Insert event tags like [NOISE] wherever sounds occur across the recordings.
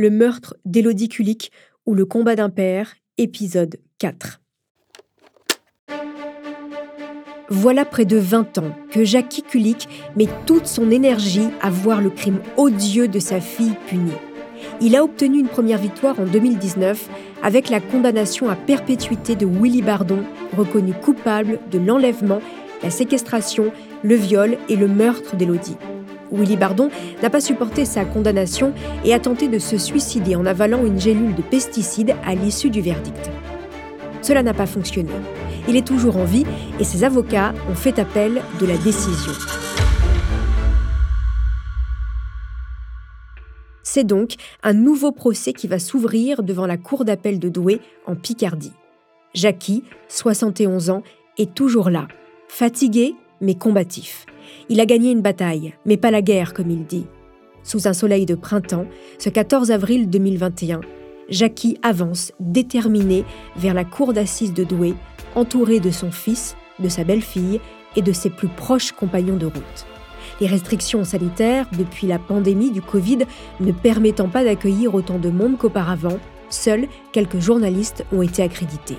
Le meurtre d'Élodie Kulik ou le combat d'un père, épisode 4. Voilà près de 20 ans que Jackie Kulik met toute son énergie à voir le crime odieux de sa fille puni. Il a obtenu une première victoire en 2019 avec la condamnation à perpétuité de Willy Bardon, reconnu coupable de l'enlèvement, la séquestration, le viol et le meurtre d'Élodie. Willy Bardon n'a pas supporté sa condamnation et a tenté de se suicider en avalant une gélule de pesticides à l'issue du verdict. Cela n'a pas fonctionné. Il est toujours en vie et ses avocats ont fait appel de la décision. C'est donc un nouveau procès qui va s'ouvrir devant la cour d'appel de Douai en Picardie. Jackie, 71 ans, est toujours là, fatigué mais combatif. Il a gagné une bataille, mais pas la guerre, comme il dit. Sous un soleil de printemps, ce 14 avril 2021, Jackie avance, déterminé, vers la cour d'assises de Douai, entouré de son fils, de sa belle-fille et de ses plus proches compagnons de route. Les restrictions sanitaires, depuis la pandémie du Covid, ne permettant pas d'accueillir autant de monde qu'auparavant, seuls quelques journalistes ont été accrédités.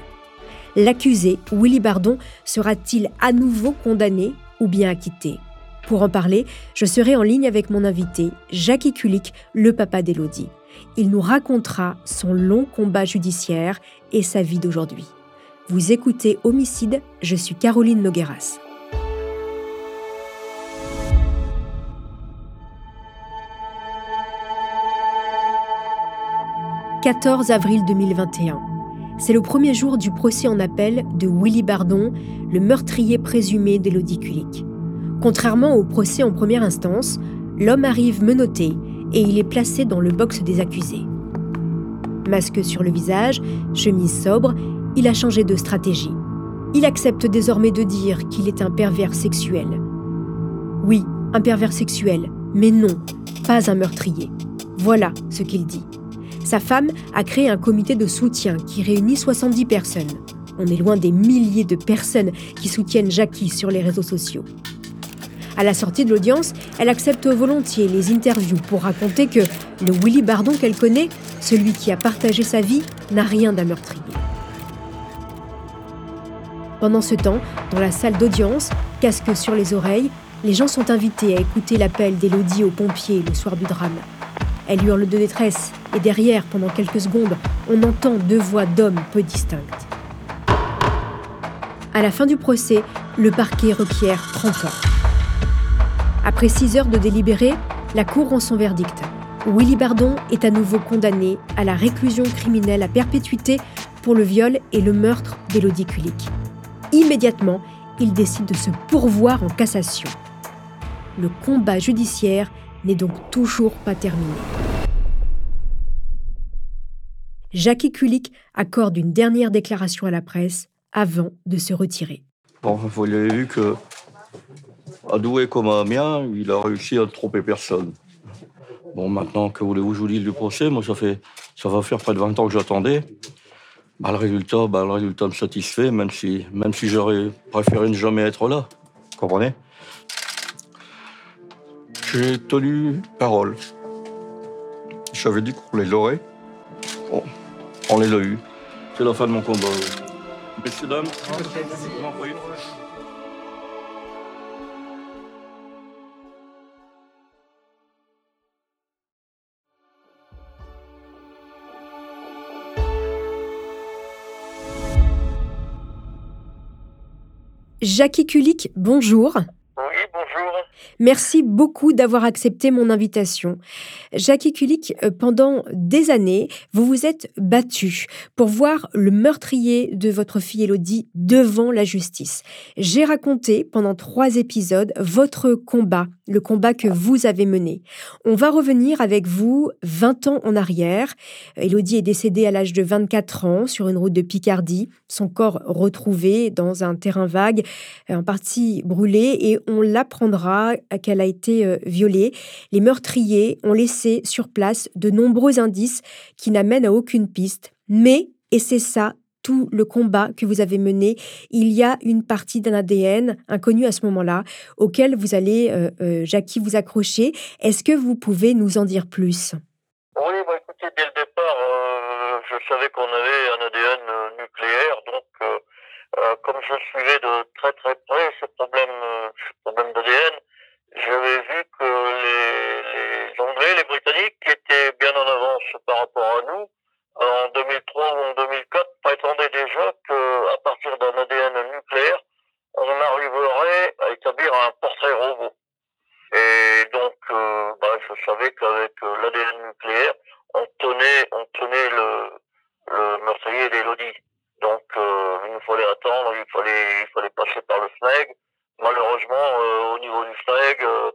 L'accusé, Willy Bardon, sera-t-il à nouveau condamné ou bien acquitté? Pour en parler, je serai en ligne avec mon invité, Jackie Kulik, le papa d'Elodie. Il nous racontera son long combat judiciaire et sa vie d'aujourd'hui. Vous écoutez Homicide, je suis Caroline Nogueras. « 14 avril 2021. C'est le premier jour du procès en appel de Willy Bardon, le meurtrier présumé d'Elodie Kulik. Contrairement au procès en première instance, l'homme arrive menotté et il est placé dans le box des accusés. Masque sur le visage, chemise sobre, il a changé de stratégie. Il accepte désormais de dire qu'il est un pervers sexuel. Oui, un pervers sexuel, mais non, pas un meurtrier. Voilà ce qu'il dit. Sa femme a créé un comité de soutien qui réunit 70 personnes. On est loin des milliers de personnes qui soutiennent Jackie sur les réseaux sociaux. À la sortie de l'audience, elle accepte volontiers les interviews pour raconter que le Willy Bardon qu'elle connaît, celui qui a partagé sa vie, n'a rien d'un meurtrier. Pendant ce temps, dans la salle d'audience, casque sur les oreilles, les gens sont invités à écouter l'appel d'Élodie aux pompiers le soir du drame. Elle hurle de détresse, et derrière, pendant quelques secondes, on entend deux voix d'hommes peu distinctes. À la fin du procès, le parquet requiert 30 ans. Après 6 heures de délibéré, la Cour rend son verdict. Willy Bardon est à nouveau condamné à la réclusion criminelle à perpétuité pour le viol et le meurtre d'Élodie Kulik. Immédiatement, il décide de se pourvoir en cassation. Le combat judiciaire n'est donc toujours pas terminé. Jackie Kulik accorde une dernière déclaration à la presse avant de se retirer. Bon, vous l'avez vu que à Douai comme à Amiens, il a réussi à ne tromper personne. Bon, maintenant, que voulez-vous, je vous dise du procès Moi, ça, fait, ça va faire près de 20 ans que j'attendais. Bah, le résultat, bah, le résultat me satisfait, même si, même si j'aurais préféré ne jamais être là. Vous comprenez? J'ai tenu parole. J'avais dit qu'on les aurait. Bon, on les a eus. C'est la fin de mon combat. Messieurs, dames, Jackie Kulik, bonjour. Merci beaucoup d'avoir accepté mon invitation. Jackie Kulik, euh, pendant des années, vous vous êtes battu pour voir le meurtrier de votre fille Elodie devant la justice. J'ai raconté pendant trois épisodes votre combat, le combat que vous avez mené. On va revenir avec vous 20 ans en arrière. Elodie est décédée à l'âge de 24 ans sur une route de Picardie, son corps retrouvé dans un terrain vague, en partie brûlé, et on l'apprendra qu'elle a été euh, violée. Les meurtriers ont laissé sur place de nombreux indices qui n'amènent à aucune piste. Mais, et c'est ça tout le combat que vous avez mené, il y a une partie d'un ADN inconnu à ce moment-là auquel vous allez, euh, euh, Jackie, vous accrocher. Est-ce que vous pouvez nous en dire plus? Oui, bah, écoutez, dès le départ, je savais qu'on avait un ADN nucléaire, donc comme je suivais de très très près ce problème, ce problème d'ADN, j'avais vu que les, Anglais, les Britanniques, étaient bien en avance par rapport à nous, en 2003 ou en 2004, prétendaient déjà qu'à partir d'un ADN nucléaire, on arriverait à établir un portrait robot. Et donc, euh, bah, je savais qu'avec euh, l'ADN nucléaire, on tenait, on tenait le meurtrier d'Elodie. Donc, euh, il nous fallait attendre, il fallait, il fallait passer par le SNEG malheureusement, euh, au niveau du FNEG, euh,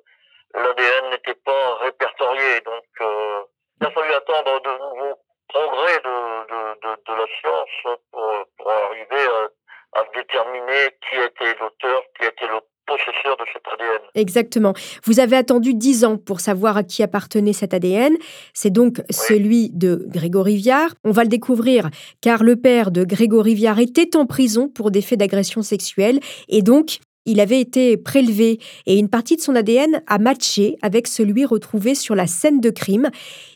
l'ADN n'était pas répertorié. Donc, euh, il a fallu attendre de nouveaux progrès de, de, de, la science pour, pour arriver à, à, déterminer qui était l'auteur, qui était le possesseur de cet ADN. Exactement. Vous avez attendu dix ans pour savoir à qui appartenait cet ADN. C'est donc celui de Grégory Viard. On va le découvrir car le père de Grégory Viard était en prison pour des faits d'agression sexuelle et donc il avait été prélevé et une partie de son ADN a matché avec celui retrouvé sur la scène de crime.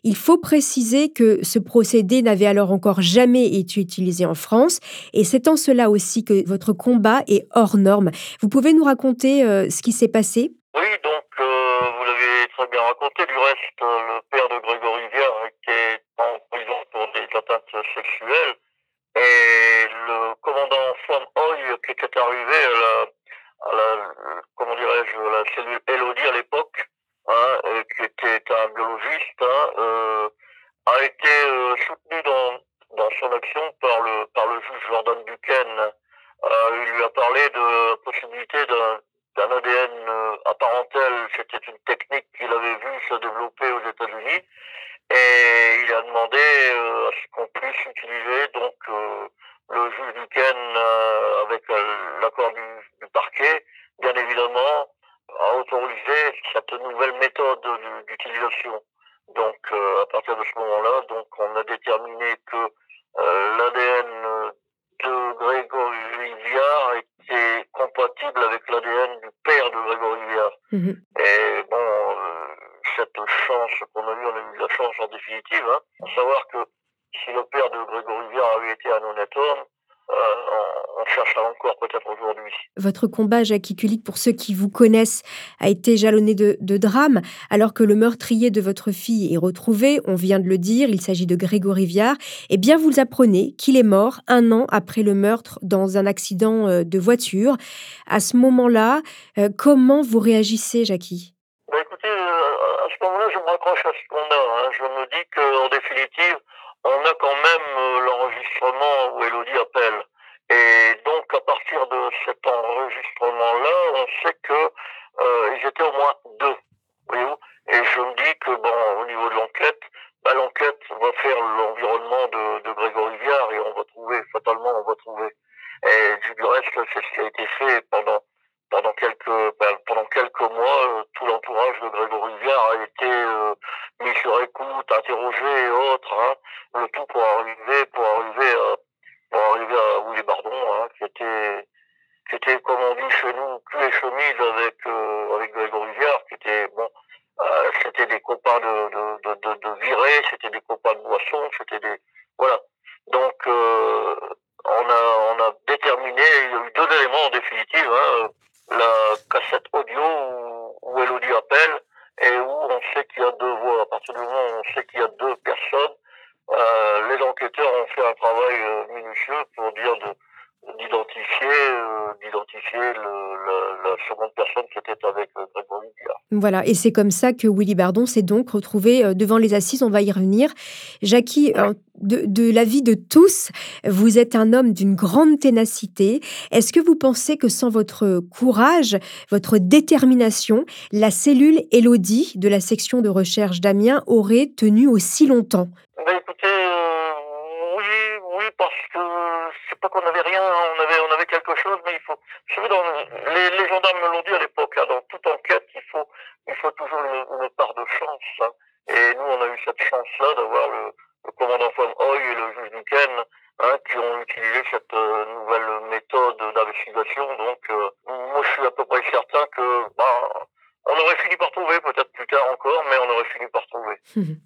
Il faut préciser que ce procédé n'avait alors encore jamais été utilisé en France et c'est en cela aussi que votre combat est hors norme. Vous pouvez nous raconter euh, ce qui s'est passé? Oui, donc euh, vous l'avez très bien raconté. Du reste, euh, le père de Grégory Viard était en prison pour des atteintes sexuelles et le commandant Femme Hoy qui était arrivé à la la, comment dirais-je, la cellule Elodie à l'époque, hein, qui était un biologiste, hein, euh, a été euh, soutenu dans, dans son action par le, par le juge Jordan Buchanan. Euh, il lui a parlé de la possibilité d'un d'un ADN euh, apparentel. C'était une technique qu'il avait vue se développer aux États-Unis. Et il a demandé euh, à ce qu'on puisse utiliser donc euh, le juge Duquesne, euh, avec euh, l'accord du, du, parquet, bien évidemment, a autorisé cette nouvelle méthode d'utilisation. Donc, euh, à partir de ce moment-là, donc on a déterminé que l'ADN de Grégory Viard était compatible avec l'ADN du père de Grégory Viard. Mmh. Et bon, cette chance qu'on a eue, on a eu de la chance en définitive, hein, pour savoir que si le père de Grégory Viard avait été un honnête homme, euh, on cherche encore peut-être aujourd'hui. Votre combat, Jackie Kulik, pour ceux qui vous connaissent, a été jalonné de, de drames. Alors que le meurtrier de votre fille est retrouvé, on vient de le dire, il s'agit de Grégory Viard, eh bien vous apprenez qu'il est mort un an après le meurtre dans un accident euh, de voiture. À ce moment-là, euh, comment vous réagissez, Jackie? Bah, Écoutez, à ce moment-là, je me raccroche à ce qu'on a. Hein. Je me dis qu'en définitive, on a quand même euh, l'enregistrement où Elodie appelle. Et partir de cet enregistrement-là, on sait que euh, ils étaient au moins deux. Voyez-vous et je me dis que, bon, au niveau de l'enquête, bah, l'enquête va faire l'environnement de, de Grégory Viard et on va trouver, fatalement, on va trouver. Et du reste, c'est ce qui a été fait pendant pendant quelques ben, pendant quelques mois, euh, tout l'entourage de Grégory Viard a été euh, mis sur écoute, interrogé et autres, hein, le tout pour arriver pour arriver à, pour arriver à Willy Bardon, hein, qui était qui était comme on dit chez nous cul et chemise avec euh, avec Grégory Viard, qui était bon euh, c'était des copains de de, de, de, de virée, c'était des copains de boisson, c'était des voilà. Donc euh, on a on a déterminé, il y a eu deux éléments en définitive, hein, la cassette audio où, où Elodie appelle et où on sait qu'il y a deux voix. À partir du moment où on sait qu'il y a deux personnes, euh, les enquêteurs ont fait un travail euh, minutieux pour dire de, d'identifier euh, d'identifier la seconde personne qui était avec euh, Grégory Voilà, et c'est comme ça que Willy Bardon s'est donc retrouvé euh, devant les assises. On va y revenir. Jackie, de, de la vie de tous, vous êtes un homme d'une grande ténacité. Est-ce que vous pensez que sans votre courage, votre détermination, la cellule Elodie de la section de recherche d'Amiens aurait tenu aussi longtemps? Écoutez, oui, oui, parce que c'est pas qu'on avait rien, on avait, on avait quelque chose, mais il faut. Vous savez, dans, les, les gendarmes me l'ont dit à l'époque, hein, dans toute enquête, il faut, il faut toujours une, part de chance. Hein. Et nous, on a eu cette chance-là d'avoir le, commandant von Hoy et le juge Duquesne hein, qui ont utilisé cette euh, nouvelle méthode d'investigation. Donc, euh, moi, je suis à peu près certain que bah, on aurait fini par trouver, peut-être plus tard encore, mais on aurait fini par trouver. [LAUGHS]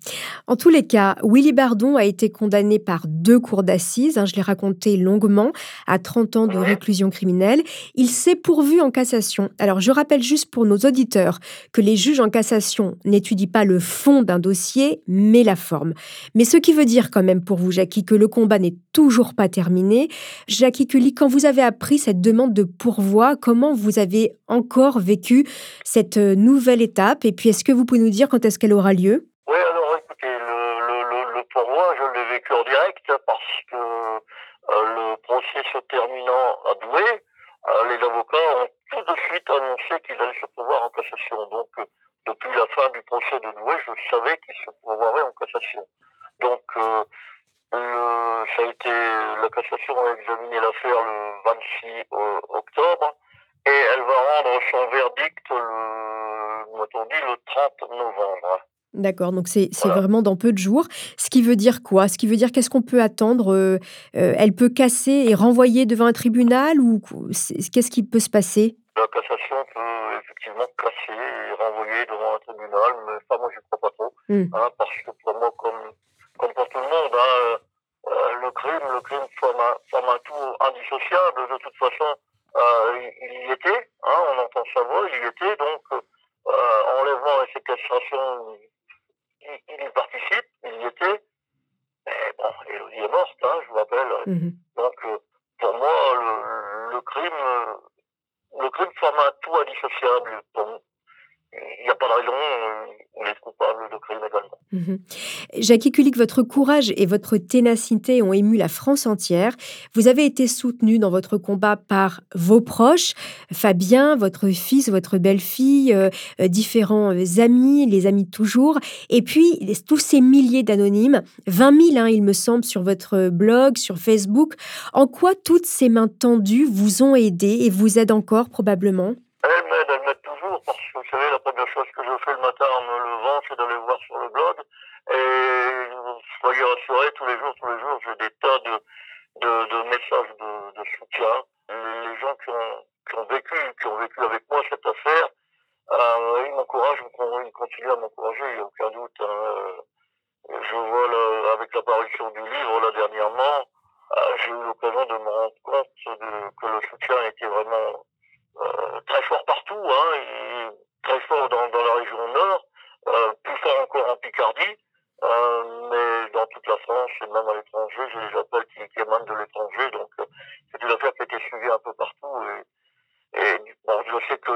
en tous les cas, Willy Bardon a été condamné par deux cours d'assises, hein, je l'ai raconté longuement, à 30 ans de réclusion criminelle. Il s'est pourvu en cassation. Alors, je rappelle juste pour nos auditeurs que les juges en cassation n'étudient pas le fond d'un dossier, mais la forme. Mais ce qui veut dire quand même pour vous, Jackie, que le combat n'est toujours pas terminé. Jackie Cully, quand vous avez appris cette demande de pourvoi, comment vous avez encore vécu cette nouvelle étape? Et puis, est-ce que vous pouvez nous dire quand est-ce qu'elle aura lieu Oui, alors écoutez, le, le, pourvoi, je l'ai vécu en direct parce que euh, le procès se terminant à Douai, euh, les avocats ont tout de suite annoncé qu'ils allaient se pourvoir en cassation. Donc, euh, depuis la fin du procès de Douai, je savais qu'ils se pourvoiraient en cassation. Donc, ça a été, la cassation a examiné l'affaire le 26 octobre et elle va rendre son verdict le, le 30 novembre. D'accord, donc c'est vraiment dans peu de jours. Ce qui veut dire quoi? Ce qui veut dire qu'est-ce qu'on peut attendre euh, euh, Elle peut casser et renvoyer devant un tribunal ou qu'est-ce qui peut se passer? La cassation peut effectivement casser et renvoyer devant un tribunal, mais ça, moi, je ne crois pas trop. Mmh. Hein, parce que pour moi, comme, comme pour tout le monde, hein, euh, le crime, le crime forme un, forme un tout indissociable. De toute façon, il y était, hein, on entend sa voix, il y était, donc enlèvement et séquestration, il, il, y participe, il y était. Mais bon, Elodie est morte, hein, je vous rappelle. Mhm. Donc, euh, pour moi, le, le crime, le crime forme un tout indissociable. Pour, il n'y a pas de raison, euh, on est coupable de crime Mhm. Jackie Kulik, votre courage et votre ténacité ont ému la France entière. Vous avez été soutenu dans votre combat par vos proches, Fabien, votre fils, votre belle-fille, euh, euh, différents amis, les amis toujours, et puis tous ces milliers d'anonymes, 20 000 hein, il me semble, sur votre blog, sur Facebook. En quoi toutes ces mains tendues vous ont aidé et vous aident encore probablement vous savez, la première chose que je fais le matin en me levant, c'est d'aller voir sur le blog. Et tous les jours, tous les jours, j'ai des tas de, de, messages de, soutien. Les gens qui ont, qui ont vécu, qui ont vécu avec moi cette affaire, euh, ils m'encouragent, ils continuent à m'encourager, il n'y a aucun doute. Hein. Je vois avec l'apparition du livre là dernièrement, euh, j'ai eu l'occasion de me rendre compte que le soutien était vraiment euh, très fort partout, hein, et très fort dans, dans la région nord, euh, plus fort encore en Picardie, euh, mais dans toute la France et même à l'étranger, j'ai des appels qui, qui émanent de l'étranger, donc euh, c'est une affaire qui a été suivie un peu partout, et, et bon, je sais que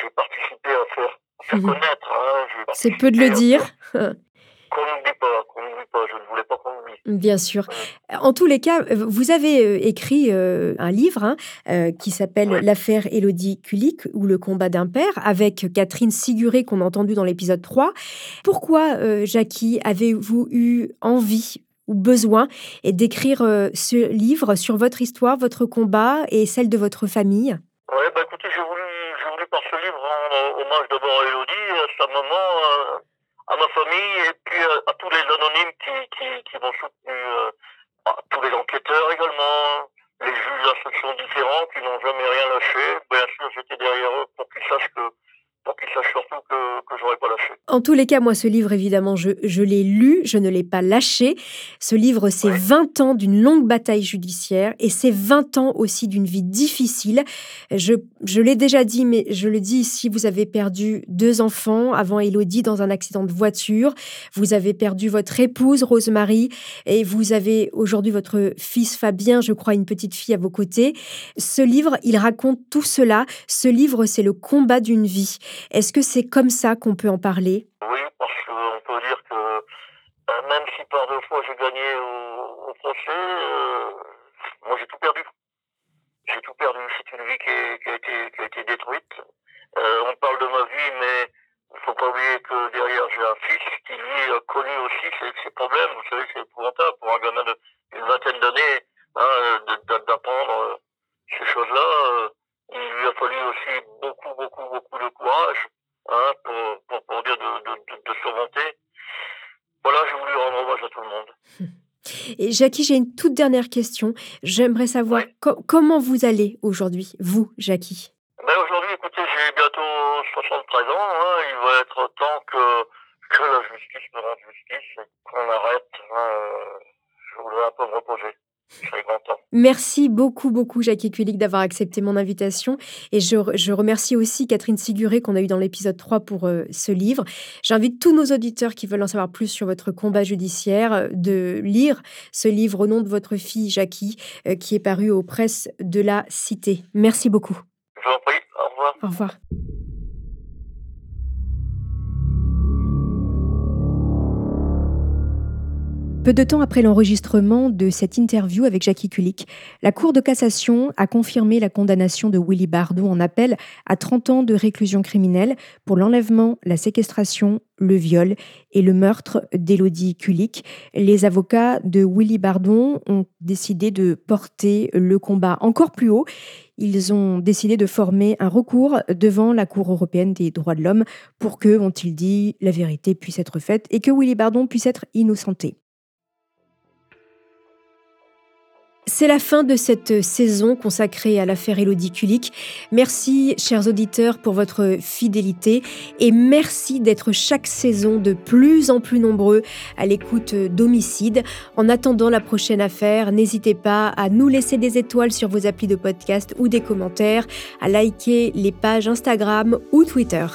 j'ai participé à faire, à faire mhm. connaître. Hein, c'est peu de le dire. [LAUGHS] Qu'on n'oublie pas, qu'on n'oublie pas, je ne voulais pas qu'on oublie. Bien sûr. En tous les cas, vous avez euh, écrit euh, un livre hein, euh, qui s'appelle L'affaire Élodie Kulik ou le combat d'un père avec Catherine Siguré qu'on a entendu dans l'épisode 3. Pourquoi, Jackie, avez-vous eu envie ou besoin d'écrire ce livre sur votre histoire, votre combat et celle de votre famille? Oui, bah écoutez, j'ai voulu, par ce livre rendre hommage d'abord à Élodie, à sa maman, à ma famille et puis euh, à, tous les anonymes qui, qui, qui m'ont soutenu, euh, à tous les enquêteurs également, les juges d'instruction différents qui n'ont jamais rien lâché. Bien sûr, j'étais derrière eux pour qu'ils sachent que, pour qu'ils sachent surtout que, que j'aurais pas lâché. En tous les cas, moi, ce livre, évidemment, je, je l'ai lu, je ne l'ai pas lâché. Ce livre, c'est 20 ans d'une longue bataille judiciaire et c'est 20 ans aussi d'une vie difficile. Je, je l'ai déjà dit, mais je le dis ici, vous avez perdu deux enfants avant Elodie dans un accident de voiture. Vous avez perdu votre épouse, Rosemary, et vous avez aujourd'hui votre fils Fabien, je crois, une petite fille à vos côtés. Ce livre, il raconte tout cela. Ce livre, c'est le combat d'une vie. Est-ce que c'est comme ça qu'on peut en parler? Oui, parce qu'on peut dire que euh, même si par deux fois j'ai gagné au, au procès, euh, moi j'ai tout perdu. J'ai tout perdu. C'est une vie qui, a été, détruite. Euh, on parle de ma vie, mais il faut pas oublier que derrière j'ai un fils qui lui a connu aussi ses, problèmes. Vous savez, c'est épouvantable pour un gamin d'une vingtaine d'années hein, d'apprendre ces choses-là. Il lui a fallu aussi beaucoup, beaucoup, beaucoup de courage hein, pour, pour, pour, dire de, de, de, surmonter. Voilà, j'ai voulu rendre hommage à tout le monde. [LAUGHS] Et Jackie, j'ai une toute dernière question. J'aimerais savoir ouais. co comment vous allez aujourd'hui, vous, Jackie? Ben Aujourd'hui, écoutez, j'ai bientôt 73 ans. Hein. Il va être temps que, que la justice me rende justice et qu'on arrête. Hein. Je voudrais un peu me reposer. Merci beaucoup, beaucoup, Jackie Kulik, d'avoir accepté mon invitation. Et je, je, remercie aussi Catherine Siguré, qu'on a eu dans l'épisode 3 pour euh, ce livre. J'invite tous nos auditeurs qui veulent en savoir plus sur votre combat judiciaire euh, de lire ce livre au nom de votre fille, Jackie, euh, qui est paru aux presses de la Cité. Merci beaucoup. Je vous en prie. Au revoir. Au revoir. Peu de temps après l'enregistrement de cette interview avec Jackie Kulik, la Cour de cassation a confirmé la condamnation de Willy Bardot en appel à 30 ans de réclusion criminelle pour l'enlèvement, la séquestration, le viol et le meurtre d'Élodie Kulik. Les avocats de Willy Bardon ont décidé de porter le combat encore plus haut. Ils ont décidé de former un recours devant la Cour européenne des droits de l'homme pour que, ont-ils dit, la vérité puisse être faite et que Willy Bardon puisse être innocenté. C'est la fin de cette saison consacrée à l'affaire Elodie Kulik. Merci, chers auditeurs, pour votre fidélité et merci d'être chaque saison de plus en plus nombreux à l'écoute d'Homicide. En attendant la prochaine affaire, n'hésitez pas à nous laisser des étoiles sur vos applis de podcast ou des commentaires, à liker les pages Instagram ou Twitter.